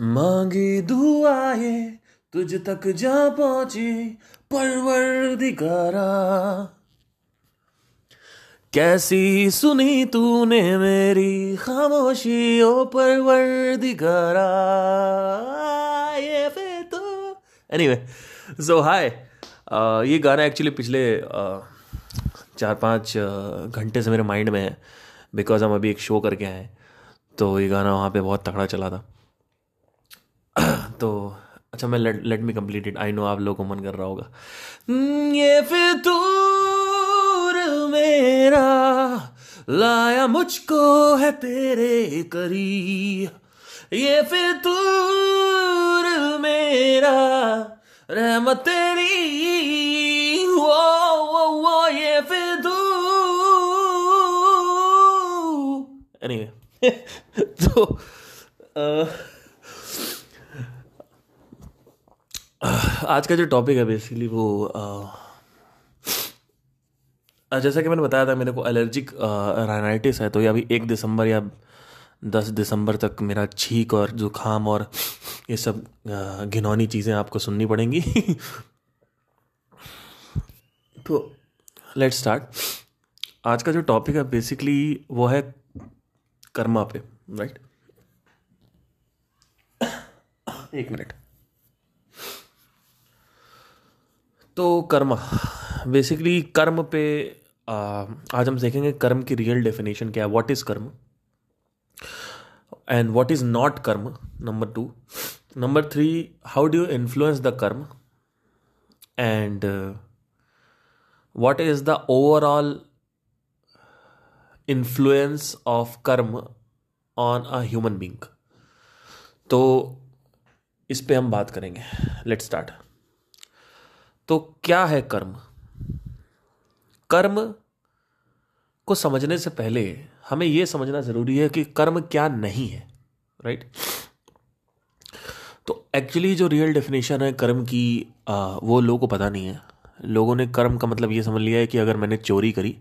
मांगी दुआए तुझ तक जा पहुँची परवर दिकारा कैसी सुनी तूने मेरी खामोशी ओ परवर ये फिर तो। एनीवे सो हाय ये गाना एक्चुअली पिछले uh, चार पाँच uh, घंटे से मेरे माइंड में है बिकॉज़ हम अभी एक शो करके आए तो ये गाना वहाँ पे बहुत तगड़ा चला था। तो अच्छा मैं let let me complete it I know आप लोगों को मन कर रहा होगा। हम्म, ये फितूर मेरा लाया मुझको है तेरे करीब। ये फितूर मेरा रहमत तेरी। वो वो वो ये फितूर। एनीवे तो uh, आज का जो टॉपिक है बेसिकली वो आ, जैसा कि मैंने बताया था मेरे को एलर्जिक राइनाइटिस है तो ये अभी एक दिसंबर या दस दिसंबर तक मेरा छींक और जुकाम और ये सब घिनौनी चीज़ें आपको सुननी पड़ेंगी। तो लेट्स स्टार्ट आज का जो टॉपिक है बेसिकली वो है कर्मा पे राइट एक मिनट। तो कर्म बेसिकली कर्म पे आ, आज हम देखेंगे कर्म की रियल डेफिनेशन क्या है what is karma? And what is not karma? Number two number three how do you influence the karma? And what is the overall influence of karma on a human being तो इस पे हम बात करेंगे. Let start तो क्या है कर्म? कर्म को समझने से पहले हमें यह समझना ज़रूरी है कि कर्म क्या नहीं है राइट तो एक्चुअली जो रियल डेफिनेशन है कर्म की आ, वो लोगों को पता नहीं है। लोगों ने कर्म का मतलब ये समझ लिया है कि अगर मैंने चोरी करी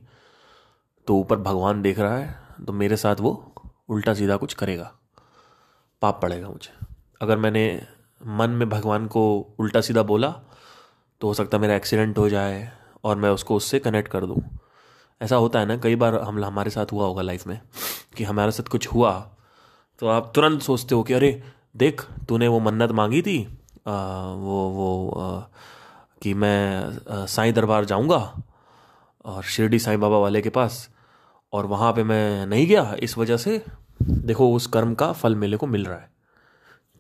तो ऊपर भगवान देख रहा है तो मेरे साथ वो उल्टा सीधा कुछ करेगा। पाप पड़ेगा मुझे। अगर मैंने मन में भगवान को उल्टा सीधा बोला तो हो सकता है मेरा एक्सीडेंट हो जाए और मैं उसको उससे कनेक्ट कर दूँ। ऐसा होता है ना कई बार हम हमारे साथ हुआ होगा लाइफ में कि हमारे साथ कुछ हुआ तो आप तुरंत सोचते हो कि अरे देख तूने वो मन्नत मांगी थी आ, वो वो आ, कि मैं साईं दरबार जाऊँगा और शिरडी साईं बाबा वाले के पास और वहाँ पे मैं नहीं गया इस वजह से देखो उस कर्म का फल मेले को मिल रहा है।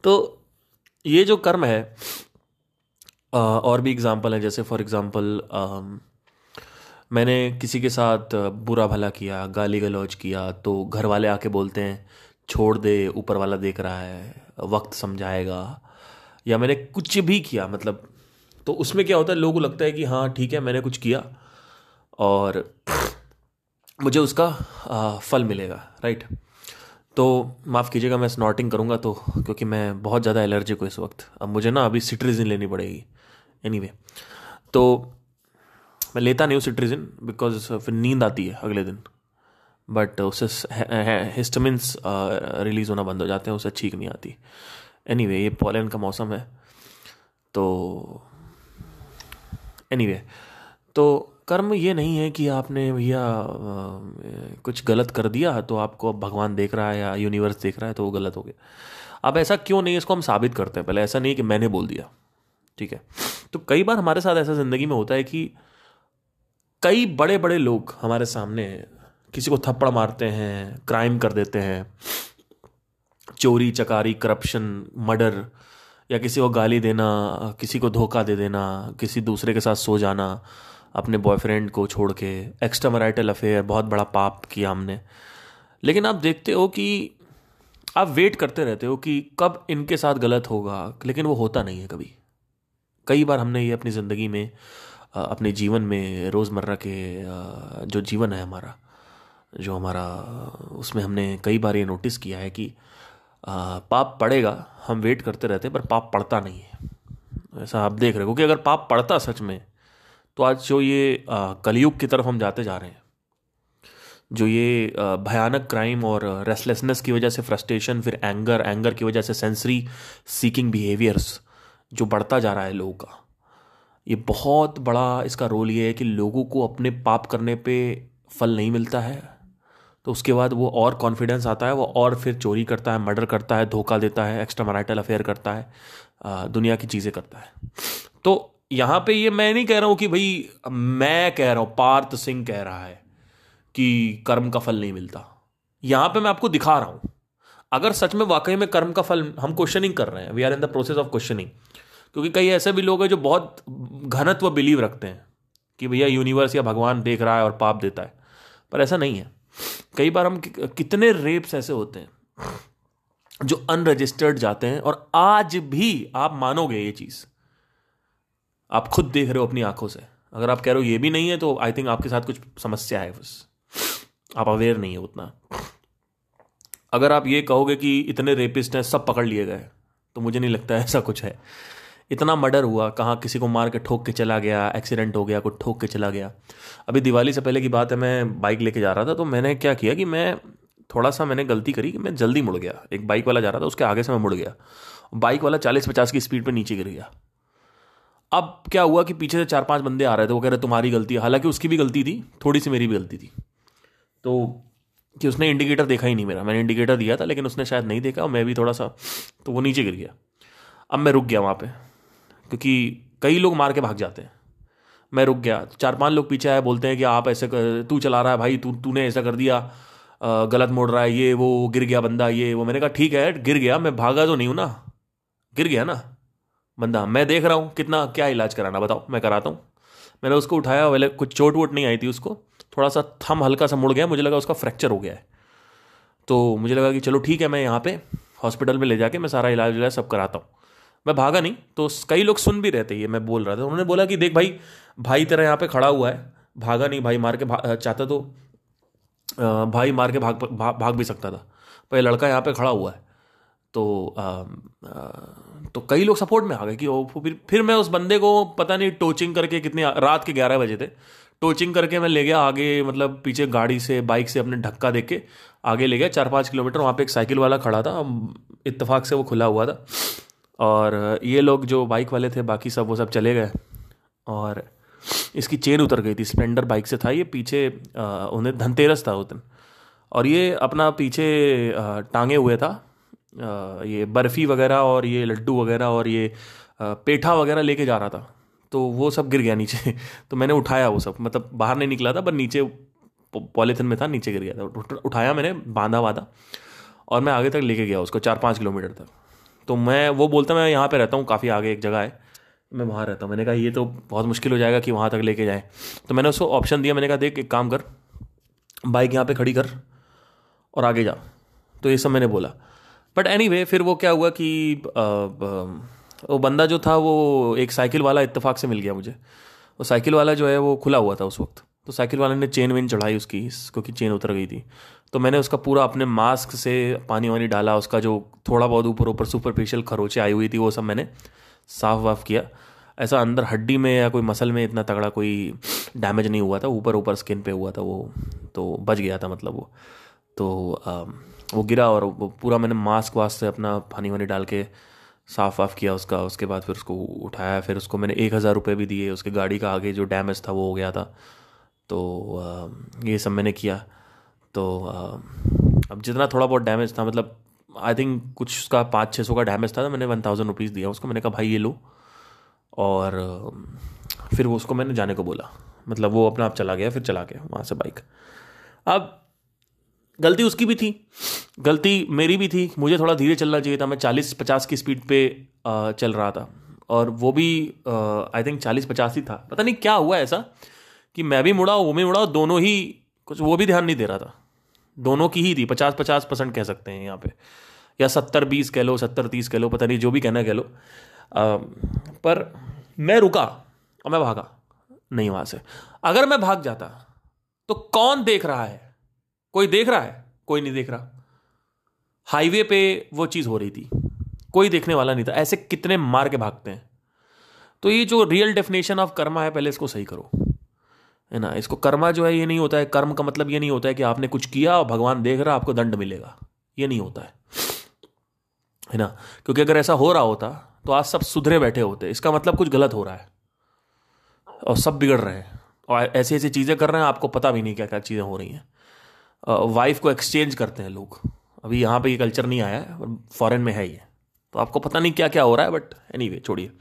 तो ये जो कर्म है और भी एग्ज़ाम्पल हैं जैसे फॉर एग्ज़ाम्पल मैंने किसी के साथ बुरा भला किया गाली गलौज किया तो घर वाले आके बोलते हैं छोड़ दे ऊपर वाला देख रहा है वक्त समझाएगा। या मैंने कुछ भी किया मतलब तो उसमें क्या होता है लोगों को लगता है कि हाँ ठीक है मैंने कुछ किया और मुझे उसका आ, फल मिलेगा राइट तो माफ़ कीजिएगा मैं स्नॉटिंग करूँगा तो क्योंकि मैं बहुत ज़्यादा एलर्जिक हूँ इस वक्त। अब मुझे ना अभी सिट्रिजिन लेनी पड़ेगी। एनी तो मैं लेता नहीं हूँ सिट्रिजिन बिकॉज़ फिर नींद आती है अगले दिन। बट उससे हिस्टमिन्स रिलीज़ होना बंद हो जाते हैं उससे ठीक नहीं आती। एनी anyway, ये पोलैंड का मौसम है। तो एनी anyway, तो कर्म ये नहीं है कि आपने भैया कुछ गलत कर दिया तो आपको अब भगवान देख रहा है या यूनिवर्स देख रहा है तो वो गलत हो गया। अब ऐसा क्यों नहीं इसको हम साबित करते हैं। पहले ऐसा नहीं कि मैंने बोल दिया। ठीक है? तो कई बार हमारे साथ ऐसा ज़िंदगी में होता है कि कई बड़े बड़े लोग हमारे सामने किसी को थप्पड़ मारते हैं क्राइम कर देते हैं, चोरी, चकारी करप्शन मर्डर या किसी को गाली देना, किसी को धोखा दे देना, किसी दूसरे के साथ सो जाना, अपने बॉयफ्रेंड को छोड़ के एक्स्ट्रा मराइटल अफेयर बहुत बड़ा पाप किया हमने। लेकिन आप देखते हो कि, आप वेट करते रहते हो कि कब इनके साथ गलत होगा, लेकिन वो होता नहीं है कभी। कई बार हमने ये अपनी ज़िंदगी में अपने जीवन में रोज़मर्रा के जो जीवन है हमारा, जो हमारा, उसमें हमने कई बार ये नोटिस किया है कि पाप पड़ेगा, हम वेट करते रहते हैं, पर पाप पड़ता नहीं है। ऐसा आप देख रहे हो, क्योंकि अगर पाप पड़ता सच में तो आज जो ये कलयुग की तरफ़ हम जाते जा रहे हैं, जो ये भयानक क्राइम और रेस्टलेसनेस की वजह से फ्रस्ट्रेशन फिर एंगर एंगर की वजह से सेंसरी सीकिंग बिहेवियर्स जो बढ़ता जा रहा है लोगों का। ये बहुत बड़ा इसका रोल ये है कि लोगों को अपने पाप करने पे फल नहीं मिलता है। तो उसके बाद वो और कॉन्फिडेंस आता है, वो और फिर चोरी करता है मर्डर करता है, धोखा देता है एक्स्ट्रा मराइटल अफेयर करता है दुनिया की चीज़ें करता है। तो यहाँ पे ये मैं नहीं कह रहा हूँ कि भाई, मैं कह रहा हूँ, पार्थ सिंह कह रहा है कि कर्म का फल नहीं मिलता। यहाँ पे मैं आपको दिखा रहा हूँ। अगर सच में वाकई में कर्म का फल हम क्वेश्चनिंग कर रहे हैं we are in the process of questioning क्योंकि कई ऐसे भी लोग हैं जो बहुत घनत्व बिलीव रखते हैं कि भैया यूनिवर्स या भगवान देख रहा है और पाप देता है। पर ऐसा नहीं है। कई बार हम कितने रेप्स ऐसे होते हैं जो अनरजिस्टर्ड जाते हैं और आज भी आप मानोगे ये चीज़। आप खुद देख रहे हो अपनी आँखों से। अगर आप कह रहे हो ये भी नहीं है तो आई थिंक आपके साथ कुछ समस्या है बस। आप अवेयर नहीं है उतना। अगर आप ये कहोगे कि इतने रेपिस्ट हैं, सब पकड़ लिए गए तो मुझे नहीं लगता ऐसा कुछ है। इतना मर्डर हुआ, कहाँ किसी को मार के ठोक के चला गया, एक्सीडेंट हो गया, कुछ ठोक के चला गया। अभी दिवाली से पहले की बात है, मैं बाइक लेके जा रहा था तो मैंने क्या किया कि मैं थोड़ा सा मैंने गलती करी कि मैं जल्दी मुड़ गया। एक बाइक वाला जा रहा था, उसके आगे से मैं मुड़ गया। बाइक वाला चालीस पचास की स्पीड पर नीचे गिर गया। अब क्या हुआ कि पीछे से चार पाँच बंदे आ रहे थे, वो कह रहे, तुम्हारी गलती है। हालाँकि उसकी भी गलती थी, थोड़ी सी मेरी भी गलती थी। तो कि उसने इंडिकेटर देखा ही नहीं मेरा। मैंने इंडिकेटर दिया था, लेकिन उसने शायद नहीं देखा मैं भी थोड़ा सा तो वो नीचे गिर गया। अब मैं रुक गया वहाँ पे। क्योंकि कई लोग मार के भाग जाते हैं। मैं रुक गया। चार पाँच लोग पीछे आए, बोलते हैं कि आप ऐसे कर, तू चला रहा है भाई, तू, तूने ऐसा कर दिया गलत मोड़ रहा है, ये, वो, गिर गया बंदा, ये, वो। मैंने कहा, ठीक है, गिर गया, मैं भागा तो नहीं हूँ ना। गिर गया ना बंदा। मैं देख रहा हूँ कितना, क्या इलाज कराना, बताओ, मैं कराता हूँ। मैंने उसको उठाया, पहले कुछ चोट वोट नहीं आई थी उसको। थोड़ा सा थम हल्का सा मुड़ गया, मुझे लगा उसका फ्रैक्चर हो गया है। तो मुझे लगा कि चलो ठीक है, मैं यहाँ पे हॉस्पिटल में ले जाके मैं सारा इलाज इलाज सब कराता हूँ। मैं भागा नहीं तो कई लोग सुन भी रहे थे ये मैं बोल रहा था। उन्होंने बोला कि देख भाई भाई तेरा यहाँ पे खड़ा हुआ है भागा नहीं भाई मार के चाहता तो भाई मार के भाग भाग, भाग भी सकता था पर लड़का यहाँ पे खड़ा हुआ है। तो आ, आ, तो कई लोग सपोर्ट में आ गए कि फिर फिर मैं उस बंदे को पता नहीं टोचिंग करके कितनी रात के ग्यारह बजे थे टोचिंग करके मैं ले गया आगे मतलब पीछे गाड़ी से बाइक से अपने ढक्का देख के आगे ले गया चार पाँच किलोमीटर वहाँ पे एक साइकिल वाला खड़ा था इत्तेफाक से वो खुला हुआ था। और ये लोग जो बाइक वाले थे, बाकी सब वो सब चले गए। और इसकी चेन उतर गई थी स्प्लेंडर बाइक से था ये, पीछे उन्हें धनतेरस था उस दिन। और ये अपना पीछे टांगे हुए था। ये बर्फ़ी वगैरह और ये लड्डू वगैरह और ये पेठा वगैरह लेके जा रहा था। तो वो सब गिर गया नीचे। तो मैंने उठाया वो सब मतलब बाहर नहीं निकला था, पर नीचे पॉलीथिन में था, नीचे गिर गया था। उठाया मैंने बांधा बांधा और मैं आगे तक लेके गया उसको चार पाँच किलोमीटर तक। तो मैं वो बोलता मैं यहाँ पे रहता हूँ काफ़ी आगे एक जगह है। मैं वहाँ रहता हूँ। मैंने कहा ये तो बहुत मुश्किल हो जाएगा कि वहाँ तक लेके जाए। तो मैंने उसको ऑप्शन दिया मैंने कहा देख एक काम कर बाइक यहाँ पे खड़ी कर और आगे जा। तो ये सब मैंने बोला। बट एनी anyway, फिर वो क्या हुआ कि वो बंदा जो था वो एक साइकिल वाला इत्तेफाक से मिल गया मुझे। वो साइकिल वाला जो है वो खुला हुआ था उस वक्त। तो साइकिल वाले ने चेन वेन चढ़ाई उसकी क्योंकि चेन उतर गई थी। तो मैंने उसका पूरा अपने मास्क से पानी वानी डाला उसका जो थोड़ा बहुत ऊपर ऊपर सुपरफिशियल खरोचे आई हुई थी वो सब मैंने साफ़ वाफ किया। ऐसा अंदर हड्डी में या कोई मसल में इतना तगड़ा कोई डैमेज नहीं हुआ था ऊपर ऊपर स्किन पे हुआ था वो तो बच गया था मतलब वो। तो आ, वो गिरा और वो पूरा मैंने मास्क वास्क से अपना पानी वानी डाल के साफ़ वाफ किया उसका उसके बाद फिर उसको उठाया फिर उसको मैंने एक हज़ार रुपये भी दिए उसके गाड़ी का आगे जो डैमेज था वो हो गया था। तो ये सब मैंने किया। तो अब जितना थोड़ा बहुत डैमेज था मतलब आई थिंक कुछ उसका पाँच छः सौ का डैमेज था तो मैंने वन थाउज़ेंड रुपीज़ दिया उसको। मैंने कहा, भाई, ये लो। और, फिर वो उसको मैंने जाने को बोला। मतलब वो अपना आप चला गया, फिर चला गया वहाँ से बाइक अब गलती उसकी भी थी। गलती मेरी भी थी। मुझे थोड़ा धीरे चलना चाहिए था। मैं चालीस पचास की स्पीड पे चल रहा था। और वो भी आई थिंक चालीस पचास ही था। पता नहीं क्या हुआ ऐसा। कि मैं भी मुड़ा वो भी मुड़ा दोनों ही कुछ वो भी ध्यान नहीं दे रहा था। दोनों की ही थी पचास पचास परसेंट कह सकते हैं यहाँ पे। या सत्तर बीस कह लो सत्तर तीस कह लो पता नहीं जो भी कहना कह लो। आ, पर मैं रुका और मैं भागा। नहीं वहाँ से। अगर मैं भाग जाता तो कौन देख रहा है? कोई देख रहा है? कोई नहीं देख रहा। हाईवे पे वो चीज़ हो रही थी। कोई देखने वाला नहीं था। ऐसे कितने मार के भागते हैं। तो ये जो रियल डेफिनेशन ऑफ़ कर्मा है पहले इसको सही करो। है ना? इसको कर्मा जो है, ये नहीं होता है। कर्म का मतलब ये नहीं होता है कि आपने कुछ किया और भगवान देख रहा, आपको दंड मिलेगा। ये नहीं होता है। है ना? क्योंकि अगर ऐसा हो रहा होता तो आज सब सुधरे बैठे होते। इसका मतलब कुछ गलत हो रहा है। और सब बिगड़ रहे हैं। और ऐसी ऐसी चीज़ें कर रहे हैं, आपको पता भी नहीं क्या क्या चीज़ें हो रही हैं। वाइफ को एक्सचेंज करते हैं लोग। अभी यहाँ पे ये कल्चर नहीं आया है फॉरेन में है ये। तो आपको पता नहीं क्या क्या हो रहा है बट एनी वे छोड़िए।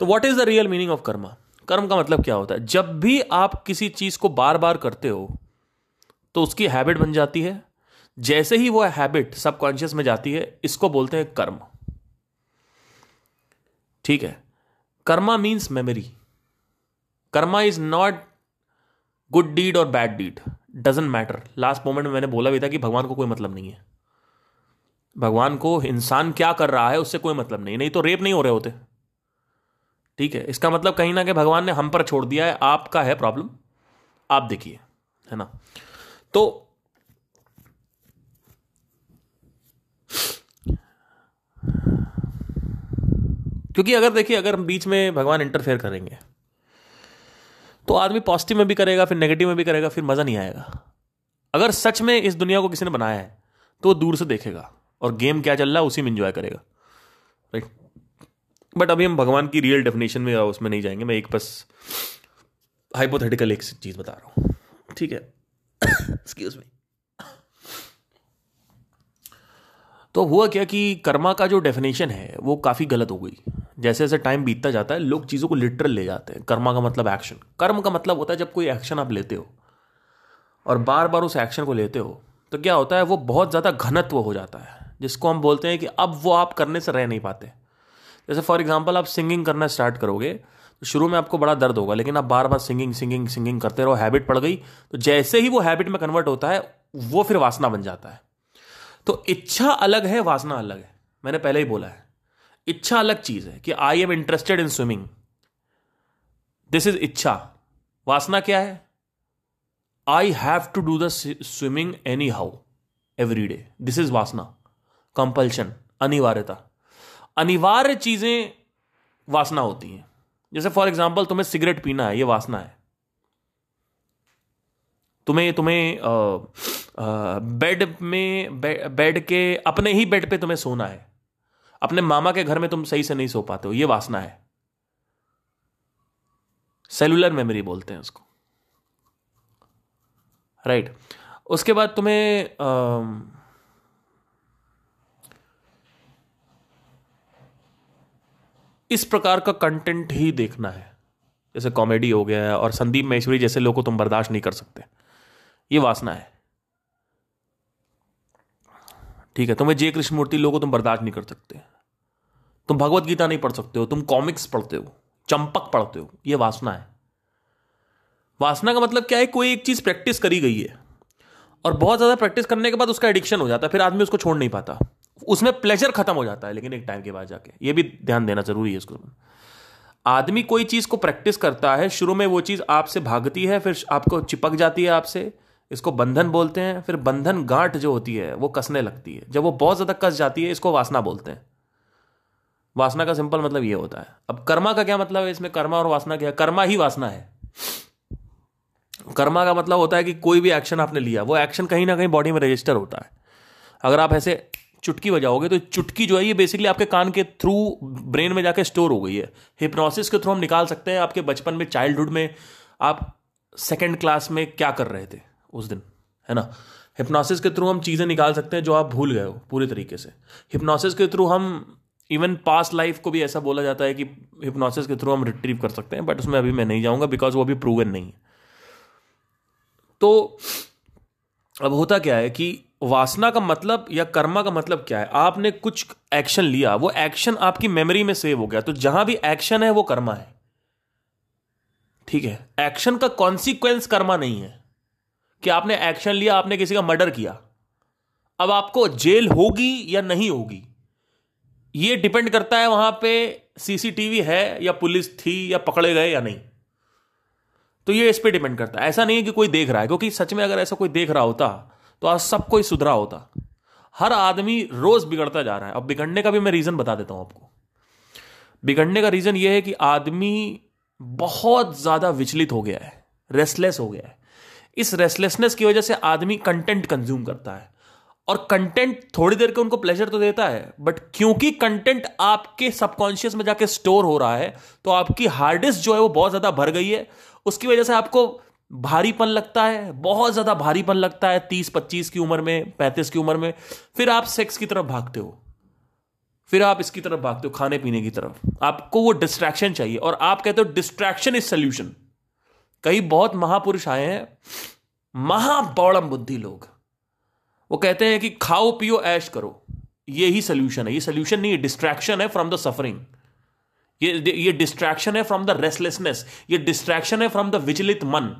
तो what is the real meaning of karma कर्म का मतलब क्या होता है? जब भी आप किसी चीज़ को बार बार करते हो तो उसकी हैबिट बन जाती है। जैसे ही वो हैबिट सबकॉन्शियस में जाती है, इसको बोलते हैं कर्म। ठीक है? Karma means memory karma is not good deed और bad deed doesn't matter last moment में मैंने बोला भी था कि भगवान को कोई मतलब नहीं है। भगवान को इंसान क्या कर रहा है, उससे कोई मतलब नहीं नहीं तो रेप नहीं हो रहे होते। ठीक है? इसका मतलब कहीं ना कहीं भगवान ने हम पर छोड़ दिया है। आपका है प्रॉब्लम। आप देखिए, है ना? तो क्योंकि अगर देखिए, अगर बीच में भगवान इंटरफेयर करेंगे तो आदमी पॉजिटिव में भी करेगा, फिर नेगेटिव में भी करेगा, फिर मज़ा नहीं आएगा। अगर सच में इस दुनिया को किसी ने बनाया है तो दूर से देखेगा, और गेम क्या चल रहा है, उसी में इंजॉय करेगा। राइट बट अभी हम भगवान की रियल डेफिनेशन में उसमें नहीं जाएँगे, मैं एक बस हाइपोथेटिकल एक चीज़ बता रहा हूँ। ठीक है? एक्सक्यूज मी तो हुआ क्या कि कर्मा का जो डेफिनेशन है, वो काफ़ी गलत हो गई। जैसे जैसे टाइम बीतता जाता है, लोग चीज़ों को लिटरल ले जाते हैं। कर्मा का मतलब एक्शन कर्म का मतलब होता है जब कोई एक्शन आप लेते हो। और बार बार उस एक्शन को लेते हो तो क्या होता है, वो बहुत ज़्यादा घनत्व हो जाता है, जिसको हम बोलते हैं कि अब वो आप करने से रह नहीं पाते। जैसे फॉर एग्ज़ाम्पल आप सिंगिंग करना स्टार्ट करोगे तो शुरू में आपको बड़ा दर्द होगा, लेकिन आप बार बार सिंगिंग सिंगिंग सिंगिंग करते रहो हैबिट पड़ गई तो जैसे ही वो हैबिट में कन्वर्ट होता है, वो फिर वासना बन जाता है। तो इच्छा अलग है, वासना अलग है। मैंने पहले ही बोला है। इच्छा अलग चीज़ है कि I am interested in swimming this is iccha. वासना क्या है? I have to do the swimming anyhow every day this is vasana. Compulsion अनिवार्यता। अनिवार्य चीज़ें वासना होती हैं। जैसे फॉर एग्ज़ाम्पल तुम्हें सिगरेट पीना है ये वासना है। तुम्हें तुम्हें बेड में बेड के अपने ही बेड पे तुम्हें सोना है। अपने मामा के घर में तुम सही से नहीं सो पाते हो ये वासना है। सेलुलर मेमोरी बोलते हैं उसको। Right right. उसके बाद तुम्हें आ, इस प्रकार का कंटेंट ही देखना है। जैसे कॉमेडी हो गया और संदीप महेश्वरी जैसे लोग को तुम बर्दाश्त नहीं कर सकते। ये वासना है। ठीक है, तुम्हें जय कृष्ण मूर्ति लोगों तुम बर्दाश्त नहीं कर सकते। तुम भगवत गीता नहीं पढ़ सकते हो, तुम कॉमिक्स पढ़ते हो, चंपक पढ़ते हो, ये वासना है। वासना का मतलब क्या है? कोई एक चीज़ प्रैक्टिस करी गई है और बहुत ज़्यादा प्रैक्टिस करने के बाद उसका एडिक्शन हो जाता है, फिर आदमी उसको छोड़ नहीं पाता। उसमें प्लेजर खत्म हो जाता है, लेकिन एक टाइम के बाद जाके। ये भी ध्यान देना ज़रूरी है इसको। आदमी कोई चीज़ को प्रैक्टिस करता है, शुरू में वो चीज़ आपसे भागती है, फिर आपको चिपक जाती है आपसे। इसको बंधन बोलते हैं, फिर बंधन गांठ जो होती है, वो कसने लगती है। जब वो बहुत ज़्यादा कस जाती है, इसको वासना बोलते हैं। वासना का सिंपल मतलब ये होता है। अब कर्मा का क्या मतलब है इसमें? कर्मा और वासना क्या है? कर्मा ही वासना है। कर्मा का मतलब होता है कि कोई भी एक्शन आपने लिया, वो एक्शन कहीं ना कहीं बॉडी में रजिस्टर होता है। अगर आप ऐसे चुटकी बजाओगे तो चुटकी जो है, ये बेसिकली आपके कान के थ्रू ब्रेन में जाके स्टोर हो गई है। हिप्नोसिस के थ्रू हम निकाल सकते हैं आपके बचपन में चाइल्डहुड में। आप सेकेंड क्लास में क्या कर रहे थे उस दिन, है ना? हिप्नोसिस के थ्रू हम चीज़ें निकाल सकते हैं जो आप भूल गए हो, पूरे तरीके से। हिप्नोसिस के थ्रू हम इवन पास लाइफ को भी ऐसा बोला जाता है कि हिप्नोसिस के थ्रू हम रिट्रीव कर सकते हैं बट उसमें अभी मैं नहीं जाऊँगा बिकॉज़ वो अभी प्रूवन नहीं है। तो अब होता क्या है कि वासना का मतलब या कर्मा का मतलब क्या है? आपने कुछ एक्शन लिया, वो एक्शन आपकी मेमोरी में सेव हो गया। तो जहाँ भी एक्शन है, वो कर्मा है। ठीक है? एक्शन का कॉन्सिक्वेंस कर्मा नहीं है। कि आपने एक्शन लिया, आपने किसी का मर्डर किया। अब आपको जेल होगी या नहीं होगी, ये डिपेंड करता है वहाँ पे सीसीटीवी है या पुलिस थी या पकड़े गए या नहीं। तो ये इस पर डिपेंड करता है। ऐसा नहीं है कि कोई देख रहा है, क्योंकि सच में अगर ऐसा कोई देख रहा होता तो आज सब कोई सुधरा होता। हर आदमी रोज बिगड़ता जा रहा है। अब बिगड़ने का भी मैं रीजन बता देता हूँ आपको। बिगड़ने का रीजन यह है कि आदमी बहुत ज़्यादा विचलित हो गया है। रेस्टलेस हो गया है। इस रेस्टलेसनेस की वजह से आदमी कंटेंट कंज्यूम करता है। और कंटेंट थोड़ी देर के उनको प्लेजर तो देता है बट क्योंकि कंटेंट आपके सबकॉन्शियस में जाके स्टोर हो रहा है तो आपकी हार्ड डिस्क जो है वो बहुत ज़्यादा भर गई है। उसकी वजह से आपको भारीपन लगता है, बहुत ज़्यादा भारीपन लगता है तीस, पच्चीस की उम्र में, पैंतीस की उम्र में। फिर आप सेक्स की तरफ़ भागते हो। फिर आप इसकी तरफ़ भागते हो, खाने पीने की तरफ़। आपको वो डिस्ट्रैक्शन चाहिए और आप कहते हो डिस्ट्रैक्शन इज़ सोल्यूशन कई बहुत महापुरुष आए हैं महाबौड़म बुद्धि लोग। वो कहते हैं कि खाओ, पियो, ऐश करो। ये ही सोल्यूशन है। ये सोल्यूशन नहीं है डिस्ट्रैक्शन है फ्रॉम द सफरिंग ये ये डिस्ट्रैक्शन है फ्रॉम द रेस्टलेसनेस ये डिस्ट्रैक्शन है फ्रॉम द विचलित मन।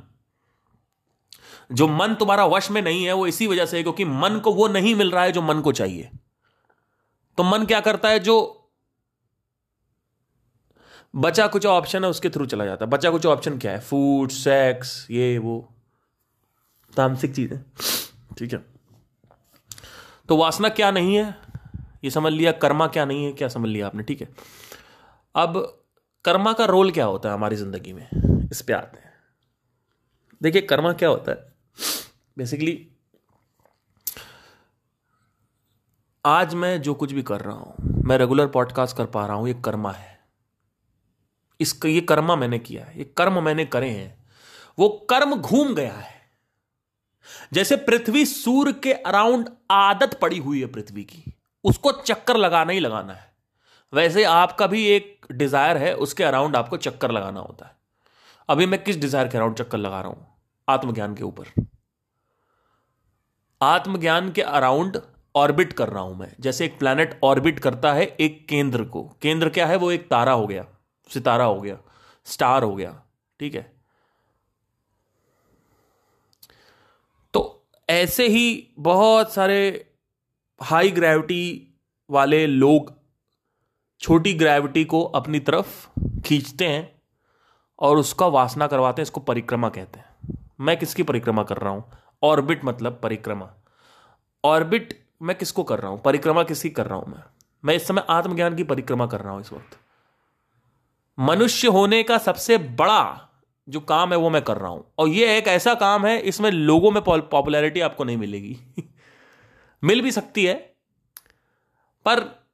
जो मन तुम्हारा वश में नहीं है, वो इसी वजह से है, क्योंकि मन को वो नहीं मिल रहा है जो मन को चाहिए। तो मन क्या करता है, जो बचा कुछ ऑप्शन है, उसके थ्रू चला जाता है। बचा कुछ ऑप्शन क्या है? फ़ूड सेक्स ये, वो। तामसिक चीज़ें ठीक है। तो वासना क्या नहीं है? ये समझ लिया, कर्मा क्या नहीं है, क्या समझ लिया आपने? ठीक है। अब कर्मा का रोल क्या होता है हमारी ज़िंदगी में? इस पे आते हैं देखिए, कर्मा क्या होता है? बेसिकली आज मैं जो कुछ भी कर रहा हूँ, मैं रेगुलर पॉडकास्ट कर पा रहा हूँ, ये कर्मा है। इसका ये कर्मा मैंने किया है, ये कर्म मैंने करे हैं। वो कर्म घूम गया है। जैसे पृथ्वी सूर्य के अराउंड आदत पड़ी हुई है पृथ्वी की, उसको चक्कर लगाना ही लगाना है। वैसे आपका भी एक डिज़ायर है, उसके अराउंड आपको चक्कर लगाना होता है। अभी मैं किस डिज़ायर के अराउंड चक्कर लगा रहा हूँ? आत्मज्ञान के ऊपर। आत्मज्ञान के अराउंड ऑर्बिट कर रहा हूँ मैं। जैसे एक प्लैनेट ऑर्बिट करता है एक केंद्र को। केंद्र क्या है? वो एक तारा हो गया, सितारा हो गया, स्टार हो गया, ठीक है? तो ऐसे ही बहुत सारे हाई ग्रेविटी वाले लोग छोटी ग्रेविटी को अपनी तरफ़ खींचते हैं और उसका वासना करवाते हैं, इसको परिक्रमा कहते हैं। मैं किसकी परिक्रमा कर रहा हूँ? ऑर्बिट मतलब परिक्रमा। ऑर्बिट मैं किसको कर रहा हूँ? परिक्रमा किसकी कर रहा हूँ मैं। मैं इस समय आत्मज्ञान की परिक्रमा कर रहा हूँ इस वक्त। मनुष्य होने का सबसे बड़ा जो काम है वो मैं कर रहा हूँ। और ये एक ऐसा काम है, इसमें लोगों में पॉपुलैरिटी आपको नहीं मिलेगी। मिल भी सकती है, पर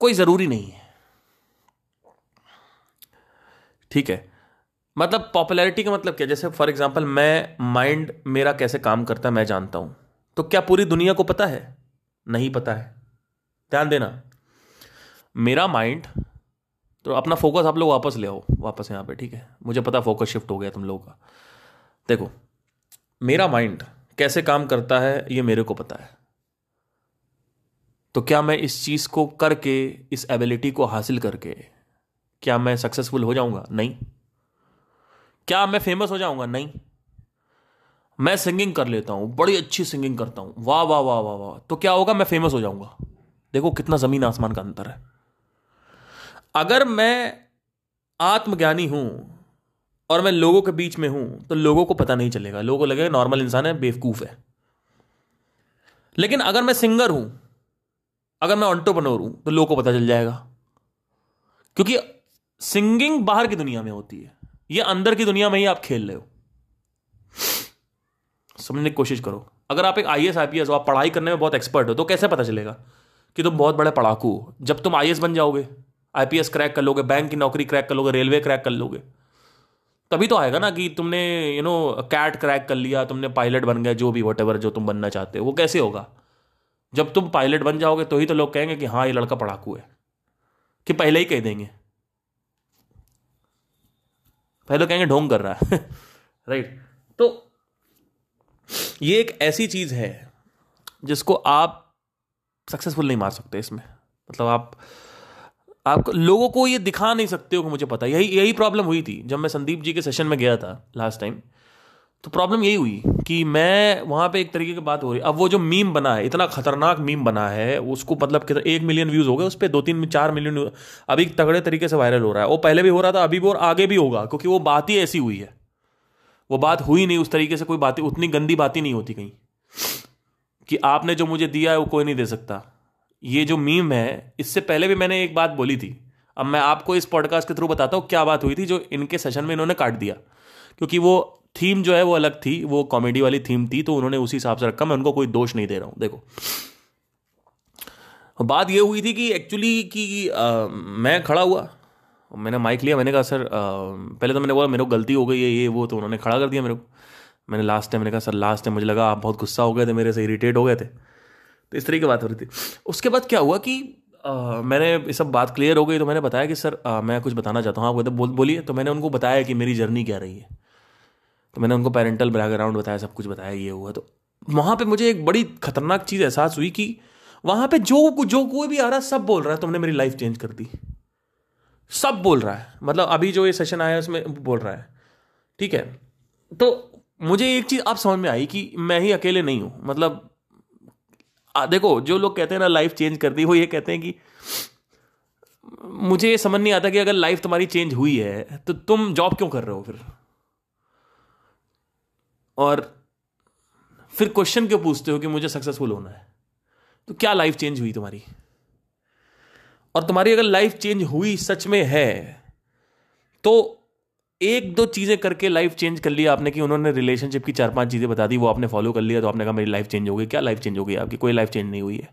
कोई ज़रूरी नहीं है। ठीक है। मतलब पॉपुलैरिटी का मतलब क्या? जैसे फॉर एग्जांपल मैं माइंड मेरा कैसे काम करता है, मैं जानता हूँ। तो क्या पूरी दुनिया को पता है? नहीं पता है। ध्यान देना। मेरा माइंड तो अपना फोकस आप लोग वापस ले आओ, वापस यहाँ पे, ठीक है? मुझे पता फोकस शिफ्ट हो गया तुम लोगों का। देखो, मेरा माइंड कैसे काम करता है, ये मेरे को पता है। तो क्या मैं इस चीज़ को करके, इस एबिलिटी को हासिल करके, क्या मैं सक्सेसफुल हो जाऊँगा? नहीं। क्या मैं फ़ेमस हो जाऊँगा? नहीं। मैं सिंगिंग कर लेता हूँ, बड़ी अच्छी सिंगिंग करता हूँ। वाह वाह वाह वाह वाह। तो क्या होगा? मैं फ़ेमस हो जाऊँगा। देखो कितना ज़मीन आसमान का अंतर है। अगर मैं आत्मज्ञानी हूँ और मैं लोगों के बीच में हूँ तो लोगों को पता नहीं चलेगा। लोगों को लगेगा नॉर्मल इंसान है, बेवकूफ़ है। लेकिन अगर मैं सिंगर हूँ, अगर मैं ऑन्टोपनोर हूँ तो लोगों को पता चल जाएगा। क्योंकि सिंगिंग बाहर की दुनिया में होती है। ये अंदर की दुनिया में ही आप खेल रहे हो। समझने की कोशिश करो। अगर आप एक I S I P S हो, आप पढ़ाई करने में बहुत एक्सपर्ट हो तो कैसे पता चलेगा कि तुम बहुत बड़े पढ़ाकू हो? जब तुम आई बन जाओगे आई पी एस क्रैक कर लोगे, बैंक की नौकरी क्रैक कर लोगे, रेलवे क्रैक कर लोगे, तभी तो आएगा ना कि तुमने यू नो कैट क्रैक कर लिया, तुमने पायलट बन गया, जो भी वट जो तुम बनना चाहते हो, वो कैसे होगा? जब तुम पायलट बन जाओगे तो ही तो लोग कहेंगे कि हाँ ये लड़का पढ़ाकू है, कि पहले ही कह देंगे। पहले कहेंगे ढोंग कर रहा है। राइट तो ये एक ऐसी चीज़ है जिसको आप सक्सेसफुल नहीं मार सकते इसमें। मतलब आप आप लोगों को ये दिखा नहीं सकते हो कि मुझे पता यही यही प्रॉब्लम हुई थी जब मैं संदीप जी के सेशन में गया था लास्ट टाइम तो प्रॉब्लम यही हुई कि मैं वहाँ पे एक तरीके की बात हो रही। अब वो जो मीम बना है, इतना खतरनाक मीम बना है, उसको मतलब कितना, एक मिलियन व्यूज़ हो गए, उस पर दो तीन, चार मिलियन अभी तगड़े तरीके से वायरल हो रहा है। वो पहले भी हो रहा था, अभी भी और आगे भी होगा, क्योंकि वो बात ही ऐसी हुई है। वो बात हुई नहीं, उस तरीके से कोई बात, उतनी गंदी बात नहीं होती कहीं। कि आपने जो मुझे दिया है, वो कोई नहीं दे सकता। ये जो मीम है, इससे पहले भी मैंने एक बात बोली थी। अब मैं आपको इस पॉडकास्ट के थ्रू बताता हूँ, क्या बात हुई थी, जो इनके सेशन में इन्होंने काट दिया। क्योंकि वो थीम जो है वो अलग थी वो कॉमेडी वाली थीम थी तो उन्होंने उसी हिसाब से रखा। मैं उनको कोई दोष नहीं दे रहा हूँ देखो। बात ये हुई थी कि एक्चुअली कि मैं खड़ा हुआ मैंने माइक लिया मैंने कहा सर आ, पहले तो मैंने बोला मेरे को गलती हो गई है ये वो तो उन्होंने खड़ा कर दिया मेरे को। मैंने लास्ट टाइम मैंने कहा सर लास्ट टाइम मुझे लगा आप बहुत गुस्सा हो गए थे मेरे से इरीटेट हो गए थे। तो इस तरीके की बात हो रही थी। उसके बाद क्या हुआ कि आ, मैंने ये सब बात क्लियर हो गई तो मैंने बताया कि सर आ, मैं कुछ बताना चाहता हूँ आप कहते बोल बोलिए। तो मैंने उनको बताया कि मेरी जर्नी क्या रही है। तो मैंने उनको पेरेंटल बैकग्राउंड बताया सब कुछ बताया ये हुआ। तो वहाँ पे मुझे एक बड़ी खतरनाक चीज़ एहसास हुई कि वहाँ पे जो जो कोई भी आ रहा सब बोल रहा है तुमने मेरी लाइफ चेंज कर दी। सब बोल रहा है। मतलब अभी जो ये सेशन आया उसमें बोल रहा है। ठीक है? तो मुझे एक चीज़ आप समझ में आई कि मैं ही अकेले नहीं हूँ। मतलब आ, देखो जो लोग कहते हैं ना लाइफ चेंज कर दी वो ये कहते हैं कि मुझे ये समझ नहीं आता कि अगर लाइफ तुम्हारी चेंज हुई है तो तुम जॉब क्यों कर रहे हो फिर? और फिर क्वेश्चन क्यों पूछते हो कि मुझे सक्सेसफुल होना है? तो क्या लाइफ चेंज हुई तुम्हारी? और तुम्हारी अगर लाइफ चेंज हुई, सच में है तो एक दो चीज़ें करके लाइफ चेंज कर लिया आपने कि उन्होंने रिलेशनशिप की चार पाँच चीज़ें बता दी, वो आपने फॉलो कर लिया तो आपने कहा मेरी लाइफ चेंज हो गई। क्या लाइफ चेंज हो गई आपकी? कोई लाइफ चेंज नहीं हुई है।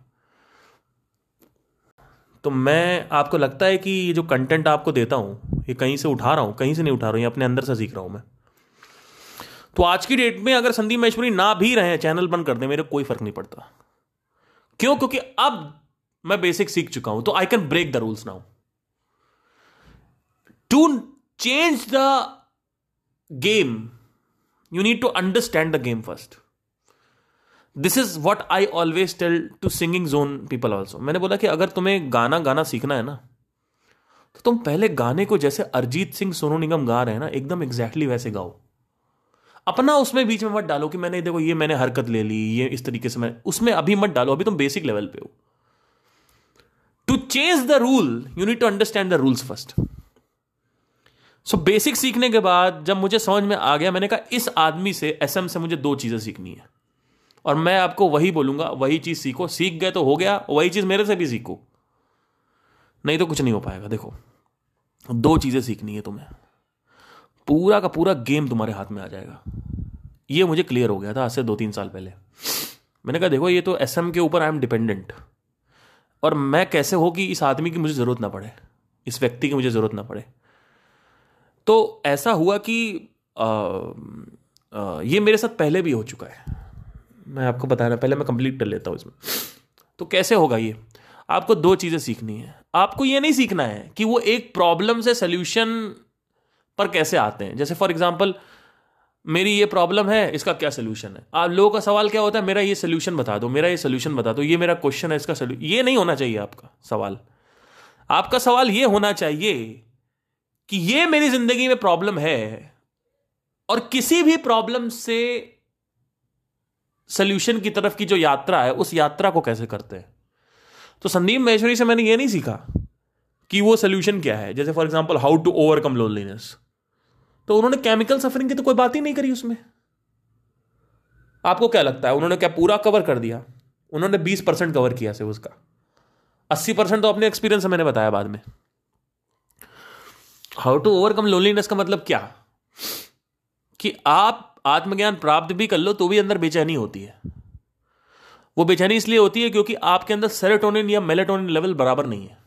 तो मैं, आपको लगता है कि ये जो कंटेंट आपको देता हूँ, ये कहीं से उठा रहा हूँ, कहीं से नहीं उठा रहा हूँ, ये अपने अंदर से सीख रहा हूँ मैं। तो आज की डेट में अगर संदीप महेश्वरी ना भी रहे, चैनल बंद कर दे, मेरे कोई फ़र्क नहीं पड़ता। क्यों? क्योंकि अब मैं बेसिक सीख चुका हूँ तो I can break the rules now to change the game you need to understand the game first this is what I always tell to singing zone people also मैंने बोला कि अगर तुम्हें गाना गाना सीखना है ना तो तुम पहले गाने को जैसे अरिजीत सिंह, सोनू निगम गा रहे हैं ना, एकदम एग्जैक्टली exactly वैसे गाओ। अपना उसमें बीच में मत डालो कि मैंने, देखो, ये मैंने हरकत ले ली, ये इस तरीके से मैं, उसमें अभी मत डालो, अभी तुम बेसिक लेवल पे हो। To change the rule you need to understand the rules first so basic सीखने के बाद, जब मुझे समझ में आ गया, मैंने कहा, इस आदमी से एसएम से मुझे दो चीज़ें सीखनी है। और मैं आपको वही बोलूँगा, वही चीज़ सीखो। सीख गए तो हो गया, वही चीज़ मेरे से भी सीखो। नहीं तो कुछ नहीं हो पाएगा, देखो। दो चीज़ें सीखनी है तुम्हें। पूरा का पूरा गेम तुम्हारे हाथ में आ जाएगा। ये मुझे क्लियर हो गया था आज से दो तीन साल पहले। मैंने कहा देखो ये तो एसएम के ऊपर आई एम डिपेंडेंट और मैं कैसे हो कि इस आदमी की मुझे ज़रूरत ना पड़े? इस व्यक्ति की मुझे ज़रूरत ना पड़े। तो ऐसा हुआ कि आ, आ, ये मेरे साथ पहले भी हो चुका है। मैं आपको बता रहा पहले मैं कंप्लीट कर लेता हूँ इसमें। तो कैसे होगा ये? आपको दो चीज़ें सीखनी है। आपको ये नहीं सीखना है कि वो एक प्रॉब्लम से सोल्यूशन पर कैसे आते हैं? जैसे फॉर एग्ज़ाम्पल मेरी ये प्रॉब्लम है, इसका क्या सोल्यूशन है? आप लोगों का सवाल क्या होता है? मेरा ये सोल्यूशन बता दो, मेरा ये सोल्यूशन बता दो, ये मेरा क्वेश्चन है, इसका सोल्यूशन ये नहीं होना चाहिए आपका सवाल। आपका सवाल ये होना चाहिए कि ये मेरी ज़िंदगी में प्रॉब्लम है और किसी भी प्रॉब्लम से सोल्यूशन की तरफ़ की जो यात्रा है, उस यात्रा को कैसे करते हैं? तो संदीप महेश्वरी से मैंने ये नहीं सीखा कि वो सोल्यूशन क्या है। जैसे for example how to overcome loneliness तो उन्होंने केमिकल सफरिंग की तो कोई बात ही नहीं करी उसमें। आपको क्या लगता है? उन्होंने क्या पूरा कवर कर दिया? उन्होंने बीस परसेंट कवर किया सिर्फ़ उसका। अस्सी परसेंट तो अपने एक्सपीरियंस से मैंने बताया बाद में। हाउ टू ओवरकम लोनलीनेस का मतलब क्या? कि आप आत्मज्ञान प्राप्त भी कर लो तो भी अंदर बेचैनी होती है। वो बेचैनी इसलिए होती है क्योंकि आपके अंदर सेरोटोनिन या मेलेटोनिन लेवल बराबर नहीं है।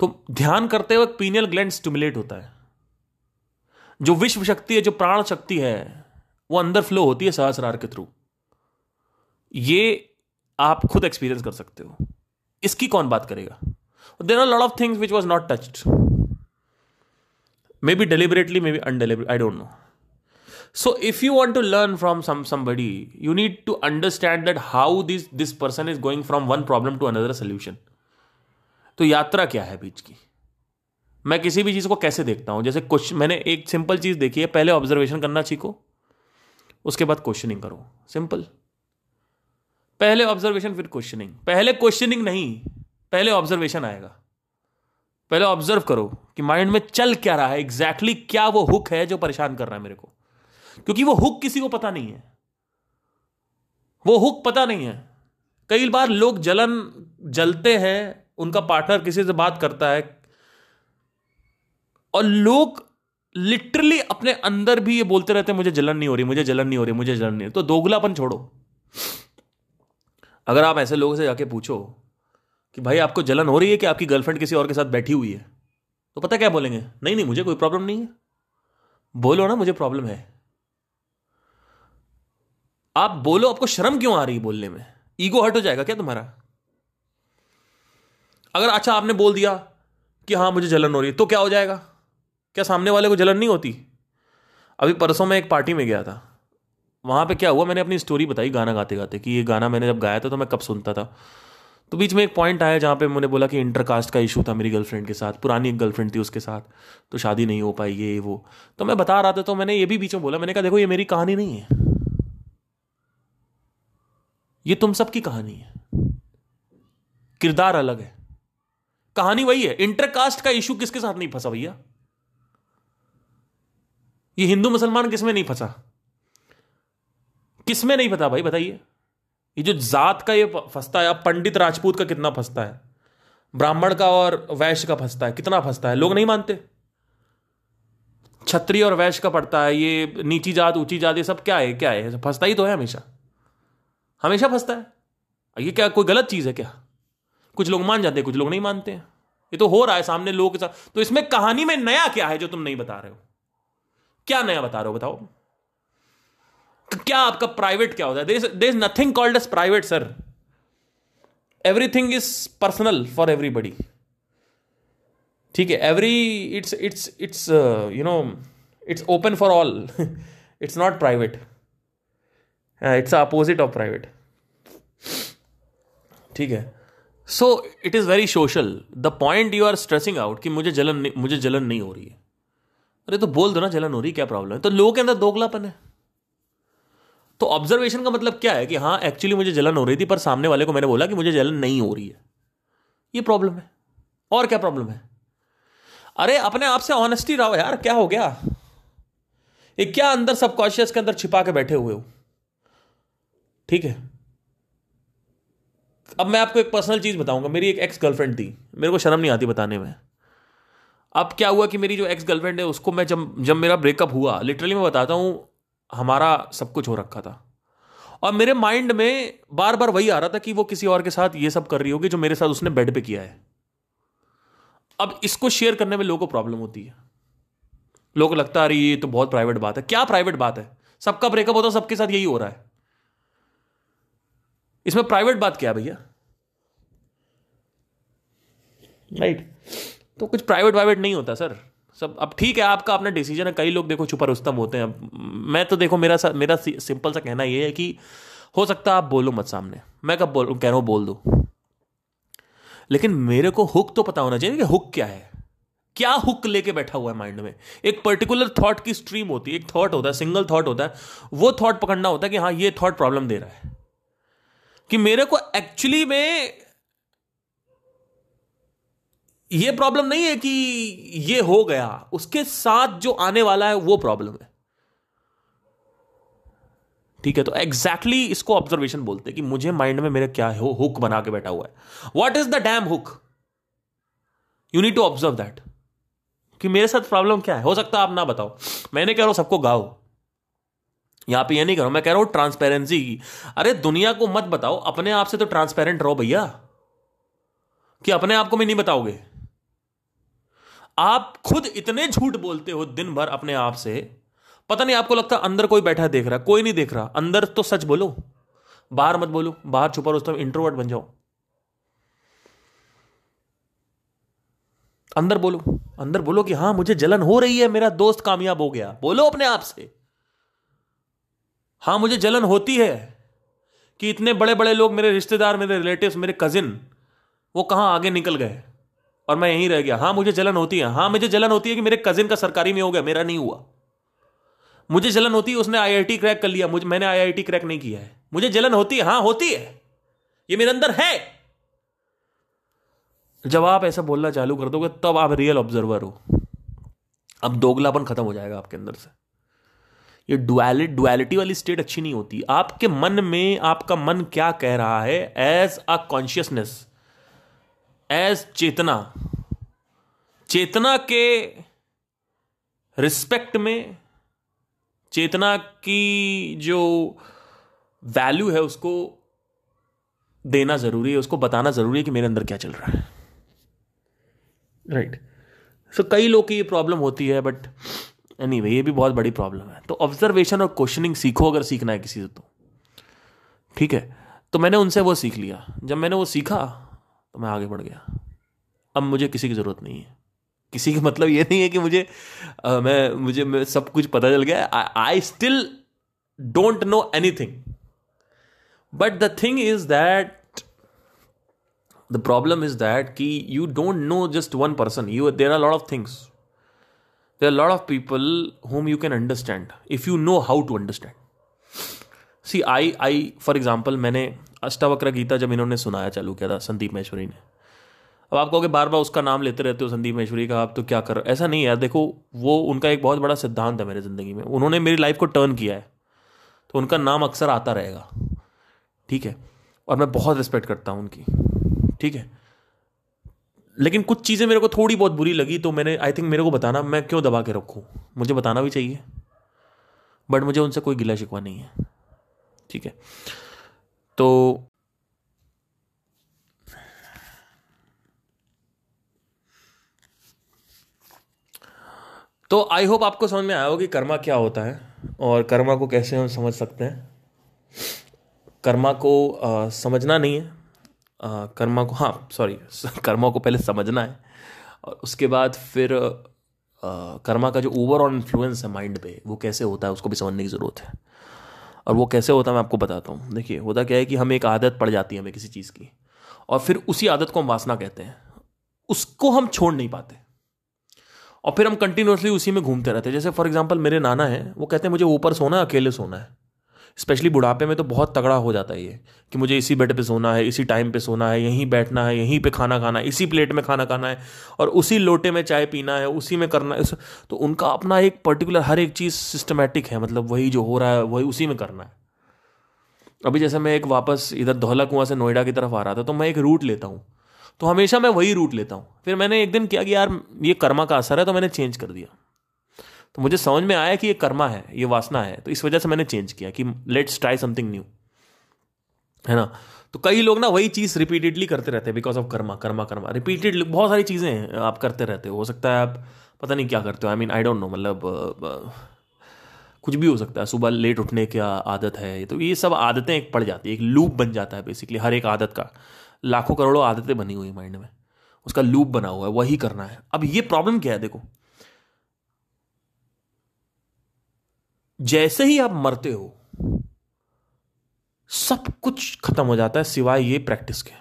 तो ध्यान करते वक्त पीनियल ग्लैंड स्टिमुलेट होता है। जो विश्व शक्ति है, जो प्राण शक्ति है, वो अंदर फ्लो होती है सहस्रार के थ्रू ये आप खुद एक्सपीरियंस कर सकते हो। इसकी कौन बात करेगा? There are lot of things which was not touched maybe deliberately maybe undeliberate I don't know so, if you want to learn from some, somebody, you need to understand that how this this person is going from one problem to another solution. तो यात्रा क्या है बीच की? मैं किसी भी चीज़ को कैसे देखता हूँ? जैसे क्वेश्चन मैंने एक सिंपल चीज़ देखी है, पहले ऑब्जर्वेशन करना सीखो, उसके बाद क्वेश्चनिंग करो। सिंपल पहले ऑब्जर्वेशन फिर क्वेश्चनिंग पहले क्वेश्चनिंग नहीं, पहले ऑब्जर्वेशन आएगा। पहले ऑब्ज़र्व करो कि माइंड में चल क्या रहा है एग्जैक्टली exactly क्या वो हुक है जो परेशान कर रहा है मेरे को। क्योंकि वो हुक किसी को पता नहीं है। वो हुक पता नहीं है। कई बार लोग जलन, जलते हैं, उनका पार्टनर किसी से बात करता है और लोग लिटरली अपने अंदर भी ये बोलते रहते हैं, मुझे जलन नहीं हो रही, मुझे जलन नहीं हो रही, मुझे जलन नहीं हो तो दोगलापन छोड़ो। अगर आप ऐसे लोगों से जाके पूछो कि भाई, आपको जलन हो रही है कि आपकी गर्लफ्रेंड किसी और के साथ बैठी हुई है? तो पता क्या बोलेंगे? नहीं नहीं, मुझे कोई प्रॉब्लम नहीं है। बोलो ना, मुझे प्रॉब्लम है। आप बोलो, आपको शर्म क्यों आ रही है बोलने में? ईगो हट हो जाएगा क्या तुम्हारा? अगर अच्छा आपने बोल दिया कि हाँ मुझे जलन हो रही है तो क्या हो जाएगा? क्या सामने वाले को जलन नहीं होती? अभी परसों मैं एक पार्टी में गया था। वहाँ पे क्या हुआ, मैंने अपनी स्टोरी बताई गाना गाते गाते कि ये गाना मैंने जब गाया था तो मैं कब सुनता था। तो बीच में एक पॉइंट आया जहाँ पे मैंने बोला कि इंटरकास्ट का इशू था मेरी गर्लफ्रेंड के साथ, पुरानी एक गर्लफ्रेंड थी उसके साथ तो शादी नहीं हो पाई, ये, वो। तो मैं बता रहा था तो मैंने ये भी बीच में बोला, मैंने कहा, देखो, ये मेरी कहानी नहीं है। ये तुम सबकी कहानी है। किरदार अलग है। कहानी वही है इंटरकास्ट का इशू किसके साथ नहीं फंसा भैया? ये हिंदू मुसलमान किसमें नहीं फंसा? किसमें नहीं पता भाई, बताइए। ये जो जात का ये फंसता है, अब पंडित राजपूत का कितना फंसता है? ब्राह्मण का और वैश्य का फंसता है, कितना फंसता है? लोग नहीं मानते। छत्री और वैश्य का पड़ता है, ये नीची जात, ऊँची जात, ये सब क्या है क्या है? फंसता ही तो है हमेशा। हमेशा फंसता है। ये क्या, कोई गलत चीज़ है क्या? कुछ लोग मान जाते हैं, कुछ लोग नहीं मानते हैं। ये तो हो रहा है, सामने लोगों के साथ। तो इसमें कहानी में नया क्या है जो तुम नहीं बता रहे हो? क्या नया बता रहे हो, बताओ। तो क्या आपका प्राइवेट क्या होता है? There is nothing called as private sir everything is personal for everybody ठीक है every it's it's it's you know it's open for all it's not private it's opposite of private ठीक है। So it is very social the point you are stressing out कि मुझे जलन मुझे जलन नहीं हो रही है। अरे तो बोल दो ना, जलन हो रही क्या प्रॉब्लम है? तो लोगों के अंदर दोगलापन है। तो ऑब्जर्वेशन का मतलब क्या है कि हाँ एक्चुअली मुझे जलन हो रही थी, पर सामने वाले को मैंने बोला कि मुझे जलन नहीं हो रही है। ये प्रॉब्लम है। और क्या प्रॉब्लम है? अरे, अपने आप से ऑनेस्टी रहो यार, क्या हो गया? ये क्या अंदर सबकॉन्शियस के अंदर छिपा के बैठे हुए हो? ठीक है। अब मैं आपको एक पर्सनल चीज़ बताऊँगा। मेरी एक एक्स गर्लफ्रेंड थी। मेरे को शर्म नहीं आती बताने में। अब क्या हुआ कि मेरी जो एक्स गर्लफ्रेंड है, उसको मैं जब जब मेरा ब्रेकअप हुआ लिटरली मैं बताता हूँ, हमारा सब कुछ हो रखा था। और मेरे माइंड में बार बार वही आ रहा था कि वो किसी और के साथ ये सब कर रही होगी जो मेरे साथ उसने बेड पे किया है। अब इसको शेयर करने में लोगों को प्रॉब्लम होती है। लोगों को लगता है, अरे, ये तो बहुत प्राइवेट बात है। क्या प्राइवेट बात है? सबका ब्रेकअप होता है, सबके साथ यही हो रहा है। इसमें प्राइवेट बात क्या है भैया? राइट तो कुछ प्राइवेट वाइवेट नहीं होता सर। सब अब ठीक है आपका अपना डिसीज़न है। कई लोग देखो छुपा रुस्तम होते हैं। अब मैं तो देखो मेरा सा, मेरा सिंपल सा कहना ये है कि हो सकता है आप बोलो मत सामने। मैं कब बोल कह रहा हूँ बोल दो। लेकिन मेरे को हुक तो पता होना चाहिए कि हुक क्या है। क्या हुक लेके बैठा हुआ है माइंड में? एक पर्टिकुलर थॉट की स्ट्रीम होती है एक थॉट होता है सिंगल थॉट होता है। वो थॉट पकड़ना होता है कि हाँ ये थॉट प्रॉब्लम दे रहा है। कि मेरे को एक्चुअली में ये प्रॉब्लम नहीं है कि ये हो गया। उसके साथ जो आने वाला है, वो प्रॉब्लम है। ठीक है तो एग्जैक्टली exactly इसको ऑब्जर्वेशन बोलते हैं कि मुझे माइंड में मेरे क्या हो हुक बना के बैठा हुआ है। What is the damn hook you need to observe that कि मेरे साथ प्रॉब्लम क्या है? हो सकता है आप ना बताओ। मैंने कह रहा हूँ, सबको गाओ। यहाँ पे ये नहीं करो मैं कह रहा हूँ ट्रांसपेरेंसी की अरे, दुनिया को मत बताओ। अपने आप से तो ट्रांसपेरेंट रहो भैया। कि अपने आप को मैं नहीं बताओगे। आप खुद इतने झूठ बोलते हो दिन भर अपने आप से, पता नहीं आपको लगता अंदर कोई बैठा देख रहा, कोई नहीं देख रहा, अंदर तो सच बोलो। बाहर मत बोलो, बाहर छुपा रहो इंट्रोवर्ट बन जाओ। अंदर बोलो अंदर बोलो कि हाँ, मुझे जलन हो रही है, मेरा दोस्त कामयाब हो गया। बोलो अपने आप से। हाँ, मुझे जलन होती है कि इतने बड़े बड़े लोग मेरे रिश्तेदार, मेरे रिलेटिव्स मेरे कजिन वो कहाँ आगे निकल गए? और मैं यहीं रह गया। हाँ मुझे जलन होती है। हाँ मुझे जलन होती है कि मेरे कजिन का सरकारी में हो गया। मेरा नहीं हुआ। मुझे जलन होती है, उसने आईआईटी क्रैक कर लिया। मुझे, मैंने आईआईटी क्रैक नहीं किया है। मुझे जलन होती है। हाँ होती है। ये मेरे अंदर है। जब आप ऐसा बोलना चालू कर दोगे, तब आप रियल ऑब्जर्वर हो। अब दोगलापन खत्म हो जाएगा आपके अंदर से। ये डुअलिट डुअलिटी वाली स्टेट अच्छी नहीं होती। आपके मन में आपका मन क्या कह रहा है? As a consciousness as chetna. चेतना के रिस्पेक्ट में चेतना की जो वैल्यू है उसको देना ज़रूरी है उसको बताना ज़रूरी है कि मेरे अंदर क्या चल रहा है। Right right. सो so, कई लोग की ये प्रॉब्लम होती है बट एनी anyway, ये भी बहुत बड़ी प्रॉब्लम है। तो ऑब्जर्वेशन और क्वेश्चनिंग सीखो अगर सीखना है किसी से तो। ठीक है? तो मैंने उनसे वो सीख लिया। जब मैंने वो सीखा तो मैं आगे बढ़ गया। अब मुझे किसी की ज़रूरत नहीं है। किसी का मतलब ये नहीं है कि मुझे आ, मैं मुझे मैं सब कुछ पता चल गया। I still don't know anything but the thing is that the problem is that कि you don't know just one person you there are lot of things there are lot of people whom you can understand if you know how to understand see I I for example मैंने अष्टावक्र गीता जब इन्होंने सुनाया चालू किया था, संदीप महेश्वरी ने। अब आप कहोगे बार बार उसका नाम लेते रहते हो संदीप महेश्वरी का, आप तो क्या कर ऐसा नहीं यार, देखो, वो उनका एक बहुत बड़ा सिद्धांत है मेरी ज़िंदगी में। उन्होंने मेरी लाइफ को टर्न किया है तो उनका नाम अक्सर आता रहेगा। ठीक है? और मैं बहुत रिस्पेक्ट करता हूँ उनकी। ठीक है? लेकिन कुछ चीज़ें मेरे को थोड़ी बहुत बुरी लगी तो मैंने आई थिंक मेरे को बताना, मैं क्यों दबा के रखूँ? मुझे बताना भी चाहिए। बट मुझे उनसे कोई गिला शिकवा नहीं है। ठीक है। तो तो आई होप आपको समझ में आया हो कि कर्मा क्या होता है और कर्मा को कैसे हम समझ सकते हैं। कर्मा को आ, समझना नहीं है। आ, कर्मा को हाँ सॉरी कर्मा को पहले समझना है और उसके बाद फिर आ, कर्मा का जो ओवरऑल इन्फ्लुएंस है माइंड पे वो कैसे होता है उसको भी समझने की ज़रूरत है। और वो कैसे होता है मैं आपको बताता हूँ। देखिए, होता क्या है कि हमें एक आदत पड़ जाती है हमें किसी चीज़ की, और फिर उसी आदत को हम वासना कहते हैं। उसको हम छोड़ नहीं पाते। और फिर हम कंटिन्यूसली उसी में घूमते रहते हैं। जैसे फॉर एग्ज़ाम्पल मेरे नाना है, वो कहते हैं मुझे ऊपर सोना है, अकेले सोना है। स्पेशली बुढ़ापे में तो बहुत तगड़ा हो जाता है ये, कि मुझे इसी बेड पे सोना है, इसी टाइम पे सोना है, यहीं बैठना है, यहीं पे खाना खाना है, इसी प्लेट में खाना खाना है और उसी लोटे में चाय पीना है, उसी में करना है तो उनका अपना एक पर्टिकुलर हर एक चीज़ सिस्टमेटिक है मतलब वही जो हो रहा है, वही उसी में करना है। अभी जैसे मैं एक वापस इधर धौला कुआँ से नोएडा की तरफ़ आ रहा था तो मैं एक रूट लेता हूँ तो हमेशा मैं वही रूट लेता हूँ। फिर मैंने एक दिन किया कि यार ये कर्मा का असर है तो मैंने चेंज कर दिया। तो मुझे समझ में आया कि ये कर्मा है, ये वासना है। तो इस वजह से मैंने चेंज किया कि लेट्स ट्राई समथिंग न्यू है ना? तो कई लोग ना वही चीज़ रिपीटेडली करते रहते हैं because of karma karma karma. Repeatedly बहुत सारी चीज़ें आप करते रहते हो। हो सकता है आप, पता नहीं क्या करते हो। I mean I don't know मतलब कुछ भी हो सकता है। सुबह लेट उठने की आदत है? तो ये सब आदतें एक पड़ जाती है, एक लूप बन जाता है बेसिकली हर एक आदत का। लाखों करोड़ों आदतें बनी हुई माइंड में। उसका लूप बना हुआ है, वही करना है। अब ये प्रॉब्लम क्या है? देखो जैसे ही आप मरते हो, सब कुछ खत्म हो जाता है सिवाय ये प्रैक्टिस के।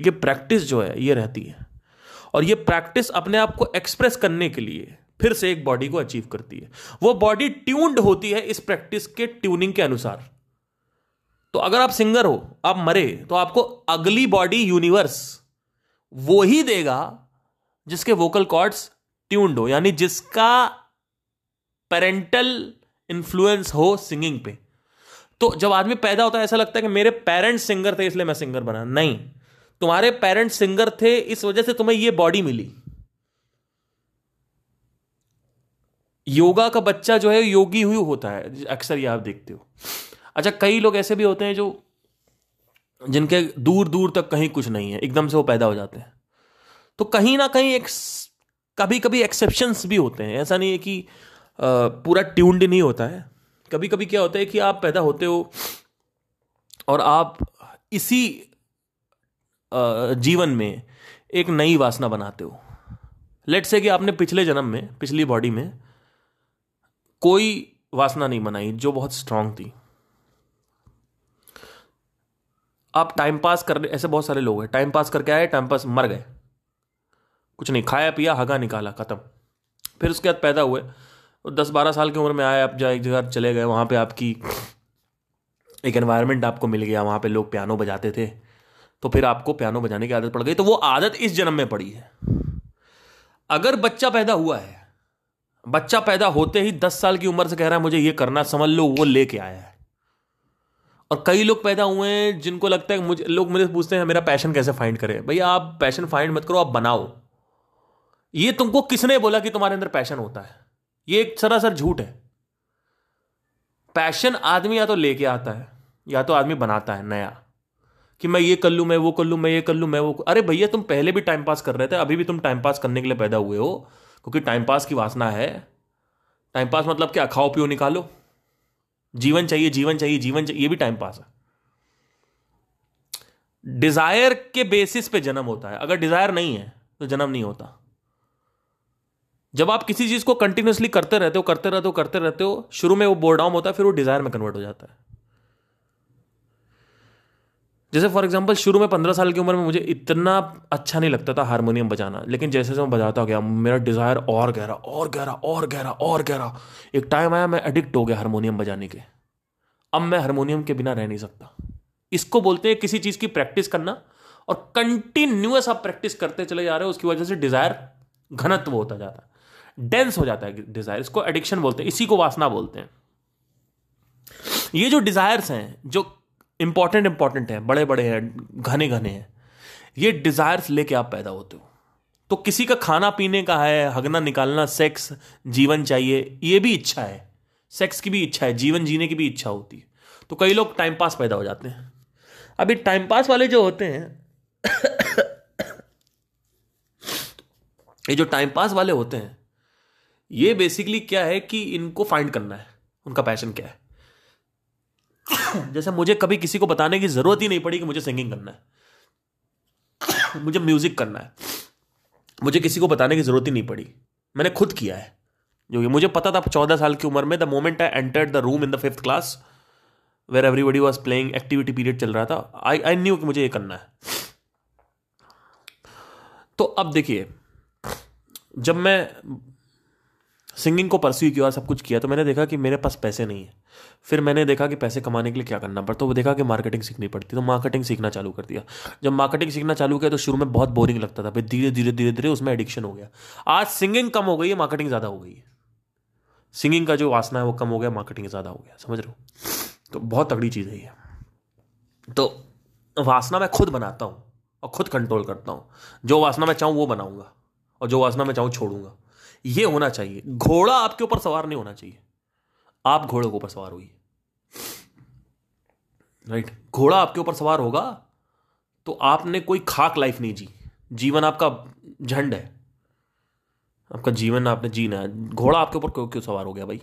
ये प्रैक्टिस जो है, ये रहती है। और ये प्रैक्टिस अपने आप को एक्सप्रेस करने के लिए फिर से एक बॉडी को अचीव करती है। वो बॉडी ट्यून्ड होती है इस प्रैक्टिस के ट्यूनिंग के अनुसार। तो अगर आप सिंगर हो, आप मरे तो आपको अगली बॉडी यूनिवर्स वो ही देगा जिसके वोकल कॉर्ड्स ट्यून्ड हो, यानी जिसका पेरेंटल इंफ्लुएंस हो सिंगिंग पे। तो जब आदमी पैदा होता है, ऐसा लगता है कि मेरे पेरेंट्स सिंगर थे, इसलिए मैं सिंगर बना। नहीं। तुम्हारे पेरेंट्स सिंगर थे, इस वजह से तुम्हें यह बॉडी मिली। योगा का बच्चा जो है, योगी हुई होता है, अक्सर ये आप देखते हो। अच्छा कई लोग ऐसे भी होते हैं जो, जिनके दूर दूर तक कहीं कुछ नहीं है, एकदम से वो पैदा हो जाते हैं। तो कहीं ना कहीं एक कभी कभी एक्सेप्शंस भी होते हैं। ऐसा नहीं है कि पूरा ट्यून्ड नहीं होता है। कभी कभी क्या होता है कि आप पैदा होते हो और आप इसी जीवन में एक नई वासना बनाते हो। लेट से कि आपने पिछले जन्म में, पिछली बॉडी में कोई वासना नहीं बनाई जो बहुत स्ट्रांग थी। आप टाइम पास कर, ऐसे बहुत सारे लोग हैं टाइम पास करके आए टाइम पास मर गए। कुछ नहीं, खाया, पिया, हगा निकाला, ख़त्म। फिर उसके बाद पैदा हुए। दस बारह साल की उम्र में आए, आप जहाँ एक जगह चले गए, वहाँ पे आपकी एक एनवायरनमेंट आपको मिल गया, वहाँ पे लोग पियानो बजाते थे। तो फिर आपको पियानो बजाने की आदत पड़ गई तो वो आदत इस जन्म में पड़ी है। अगर बच्चा पैदा हुआ है, बच्चा पैदा होते ही दस साल की उम्र से कह रहा है, मुझे ये करना, समझ लो, वो लेके आया है। और कई लोग पैदा हुए हैं, जिनको लगता है, मुझे, लोग मुझे पूछते हैं, मेरा पैशन कैसे फाइंड करें? भैया, आप पैशन फाइंड मत करो, आप बनाओ। ये तुमको किसने बोला कि तुम्हारे अंदर पैशन होता है? ये एक सरासर झूठ है। पैशन आदमी या तो लेके आता है, या तो आदमी बनाता है नया, कि मैं ये कर लूँ, मैं वो कर लूँ, मैं ये कर लूँ, मैं वो अरे भैया, तुम पहले भी टाइम पास कर रहे थे, अभी भी तुम टाइम पास करने के लिए पैदा हुए हो, क्योंकि टाइम पास की वासना है। टाइम पास मतलब क्या? खाओ, पियो, निकालो। जीवन चाहिए जीवन चाहिए जीवन चाहिए, ये भी टाइम पास है। डिज़ायर के बेसिस पे जन्म होता है। अगर डिज़ायर नहीं है तो जन्म नहीं होता। जब आप किसी चीज़ को कंटिन्यूसली करते रहते हो, करते रहते हो, करते रहते हो, शुरू में वो बोर्डाउन होता है, फिर वो डिज़ायर में कन्वर्ट हो जाता है। जैसे फॉर एग्ज़ाम्पल शुरू में पंद्रह साल की उम्र में मुझे इतना अच्छा नहीं लगता था हारमोनियम बजाना, लेकिन जैसे जैसे मैं बजाता गया, मेरा डिज़ायर और गहरा और गहरा और गहरा और गहरा। एक टाइम आया, मैं एडिक्ट हो गया हारमोनियम बजाने के। अब मैं हारमोनियम के बिना रह नहीं सकता। इसको बोलते हैं किसी चीज़ की प्रैक्टिस करना, और कंटिन्यूस आप प्रैक्टिस करते चले जा रहे हो, उसकी वजह से डिज़ायर घनत्व होता जाता है। डेंस हो जाता है डिज़ायर इसको एडिक्शन बोलते हैं, इसी को वासना बोलते हैं। ये जो डिज़ायर्स हैं, जो इंपॉर्टेंट इंपॉर्टेंट हैं बड़े बड़े हैं घने घने हैं, ये डिजायर्स लेके आप पैदा होते हो। तो किसी का खाना पीने का है, हगना निकालना सेक्स जीवन चाहिए, ये भी इच्छा है। सेक्स की भी इच्छा है, जीवन जीने की भी इच्छा होती है। तो कई लोग टाइम पास पैदा हो जाते हैं। अभी टाइम पास वाले जो होते हैं, ये जो टाइम पास वाले होते हैं ये बेसिकली क्या है कि इनको फाइंड करना है। उनका पैशन क्या है? जैसे मुझे कभी किसी को बताने की ज़रूरत ही नहीं पड़ी कि मुझे सिंगिंग करना है। मुझे म्यूज़िक करना है। मुझे किसी को बताने की ज़रूरत ही नहीं पड़ी। मैंने खुद किया है। जो कि मुझे पता था चौदह साल की उम्र में the moment I entered the room in the fifth class where everybody was playing activity period चल रहा था आई आई न्यू कि मुझे ये करना है। तो अब देखिए, जब मैं सिंगिंग को परस्यू किया? सब कुछ किया तो मैंने देखा कि मेरे पास पैसे नहीं है। फिर मैंने देखा कि पैसे कमाने के लिए क्या करना पड़ता तो वो देखा कि मार्केटिंग सीखनी पड़ती तो मार्केटिंग सीखना चालू कर दिया। जब मार्केटिंग सीखना चालू किया तो शुरू में बहुत बोरिंग लगता था, फिर धीरे धीरे धीरे धीरे उसमें एडिक्शन हो गया। आज सिंगिंग कम हो गई है मार्केटिंग ज़्यादा हो गई है। सिंगिंग का जो वासना है, वो कम हो गया मार्केटिंग ज़्यादा हो गया, समझ रहे हो? तो बहुत तगड़ी चीज़ है ये। तो वासना मैं खुद बनाता हूँ और खुद कंट्रोल करता हूँ। जो वासना मैं चाहूँ, वो बनाऊँगा और जो वासना मैं चाहूँ, छोड़ूँगा। ये होना चाहिए। घोड़ा आपके ऊपर सवार नहीं होना चाहिए। आप घोड़े के ऊपर सवार हुई राइट घोड़ा आपके ऊपर सवार होगा तो आपने कोई खाक लाइफ नहीं जी। जीवन आपका झंड है। आपका जीवन आपने जीना है। घोड़ा आपके ऊपर क्यों क्यों सवार हो गया भाई?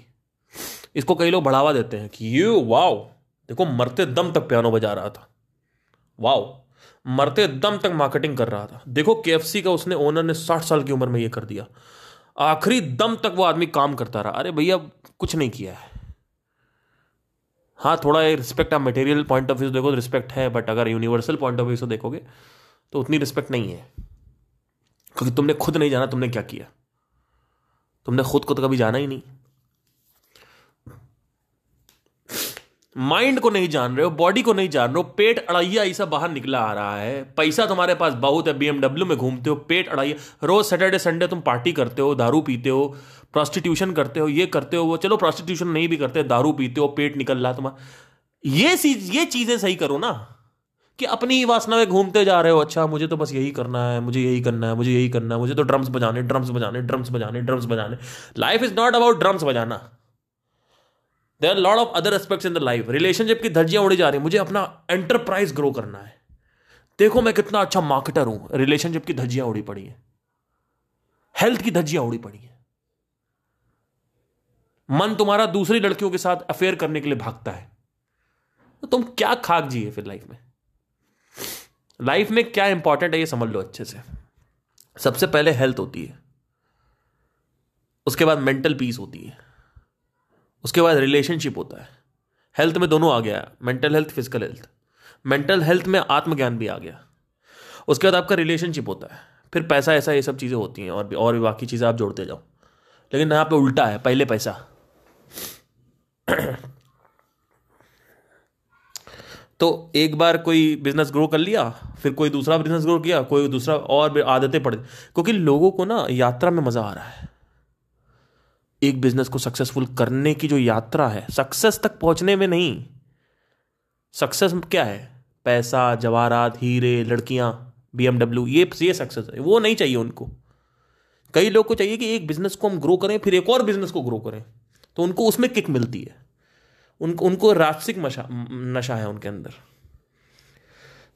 इसको कई लोग बढ़ावा देते हैं कि ये वाओ देखो मरते दम तक पियानो बजा रहा था। वाओ मरते दम तक मार्केटिंग कर रहा था। देखो के का उसने ओनर ने साठ साल की उम्र में ये कर दिया। आखिरी दम तक वो आदमी काम करता रहा। अरे भैया, कुछ नहीं किया है। हाँ थोड़ा रिस्पेक्ट आप मटेरियल पॉइंट ऑफ़ व्यू देखो तो रिस्पेक्ट है बट अगर यूनिवर्सल पॉइंट ऑफ़ व्यू से देखोगे तो उतनी रिस्पेक्ट नहीं है। क्योंकि तुमने खुद नहीं जाना, तुमने क्या किया? तुमने खुद को तो कभी जाना ही नहीं। माइंड को नहीं जान रहे हो, बॉडी को नहीं जान रहे हो, पेट अड़ैया ऐसा बाहर निकला आ रहा है। पैसा तुम्हारे पास बहुत है बीएमडब्ल्यू में घूमते हो, पेट अड़ाइया। रोज सैटरडे संडे तुम पार्टी करते हो, दारू पीते हो प्रोस्टिट्यूशन करते हो, ये करते हो, वो चलो प्रोस्टिट्यूशन नहीं भी करते, दारू पीते हो, पेट निकल रहा तुम्हारा। ये चीज़, ये चीज़ें सही करो ना, कि अपनी वासना में घूमते जा रहे हो अच्छा मुझे तो बस यही करना है, मुझे यही करना है, मुझे यही करना है, मुझे तो ड्रम्स बजाने ड्रम्स बजाने ड्रम्स बजाने ड्रम्स बजाने। Life is not about drums बजाना। There are lot of other aspects in the life relationship की धज्जियाँ उड़ी जा रही है। मुझे अपना एंटरप्राइज ग्रो करना है। देखो मैं कितना अच्छा मार्केटर हूँ। रिलेशनशिप की धज्जियाँ उड़ी पड़ी है। हेल्थ की धज्जियाँ उड़ी पड़ी है। मन तुम्हारा दूसरी लड़कियों के साथ अफेयर करने के लिए भागता है। तो तुम क्या खाक जिए फिर लाइफ में? लाइफ में क्या इंपॉर्टेंट है ये समझ लो अच्छे से। सबसे पहले हेल्थ होती है। उसके बाद मेंटल पीस होती है। उसके बाद रिलेशनशिप होता है। हेल्थ में दोनों आ गया है mental health physical health mental health में आत्मज्ञान भी आ गया। उसके बाद आपका रिलेशनशिप होता है। फिर पैसा ऐसा ये सब चीज़ें होती हैं और भी और भी बाकी चीज़ें आप जोड़ते जाओ। लेकिन यहाँ पे उल्टा है, पहले पैसा। तो एक बार कोई बिज़नेस ग्रो कर लिया, फिर कोई दूसरा बिज़नेस ग्रो किया, कोई दूसरा और आदतें पड़ क्योंकि लोगों को ना यात्रा में मज़ा आ रहा है। एक बिज़नेस को सक्सेसफुल करने की जो यात्रा है सक्सेस तक पहुँचने में नहीं। सक्सेस क्या है? पैसा, जवाहरात, हीरे, लड़कियाँ बीएमडब्ल्यू ये ये सक्सेस है। वो नहीं चाहिए उनको। कई लोग को चाहिए कि एक बिज़नेस को हम ग्रो करें, फिर एक और बिज़नेस को ग्रो करें। तो उनको उसमें किक मिलती है। उनको उनको राजसिक नशा है उनके अंदर।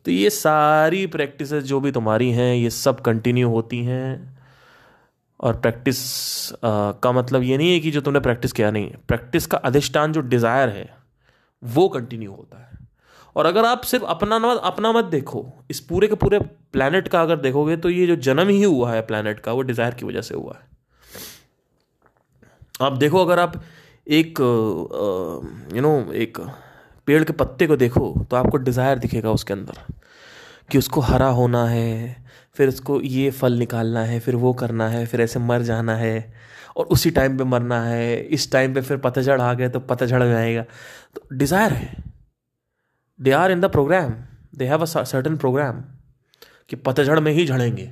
तो ये सारी प्रैक्टिस जो भी तुम्हारी हैं, ये सब कंटिन्यू होती हैं। और प्रैक्टिस का मतलब ये नहीं है कि जो तुमने प्रैक्टिस किया नहीं प्रैक्टिस का अधिष्ठान जो डिज़ायर है, वो कंटिन्यू होता है। और अगर आप सिर्फ़ अपना मत अपना मत देखो, इस पूरे के पूरे प्लानट का अगर देखोगे तो ये जो जन्म ही हुआ है प्लानट का, वो डिज़ायर की वजह से हुआ है। आप देखो, अगर आप एक यू नो एक पेड़ के पत्ते को देखो तो आपको डिज़ायर दिखेगा उसके अंदर कि उसको हरा होना है फिर उसको ये फल निकालना है, फिर वो करना है, फिर ऐसे मर जाना है और उसी टाइम पे मरना है, इस टाइम पे फिर पतझड़ आ गए तो पतझड़ में आएगा। तो डिज़ायर है। They are in the program they have a certain program कि पतझड़ में ही झड़ेंगे।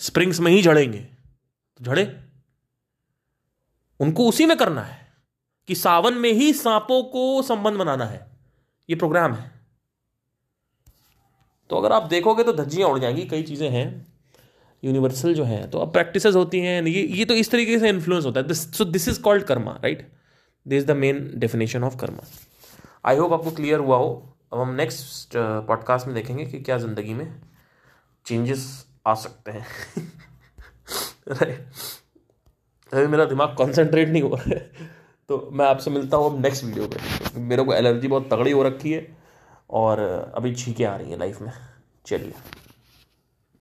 स्प्रिंग्स में ही झड़ेंगे। तो झड़े। उनको उसी में करना है कि सावन में ही सांपों को संबंध बनाना है। ये प्रोग्राम है। तो अगर आप देखोगे तो धज्जियाँ उड़ जाएँगी कई चीज़ें हैं यूनिवर्सल जो है। तो अब प्रैक्टिस होती हैं ये ये तो इस तरीके से इन्फ्लुएंस होता है। So this is called karma right this is the main definition of karma I hope आपको क्लियर हुआ हो। अब हम नेक्स्ट पॉडकास्ट uh, में देखेंगे कि क्या ज़िंदगी में चेंजेस आ सकते हैं। राइट अभी मेरा दिमाग कॉन्सेंट्रेट नहीं हो रहा है। तो मैं आपसे मिलता हूँ अब नेक्स्ट वीडियो में मेरे को एलर्जी बहुत तगड़ी हो रखी है। और अभी छीके आ रही है लाइफ में। चलिए।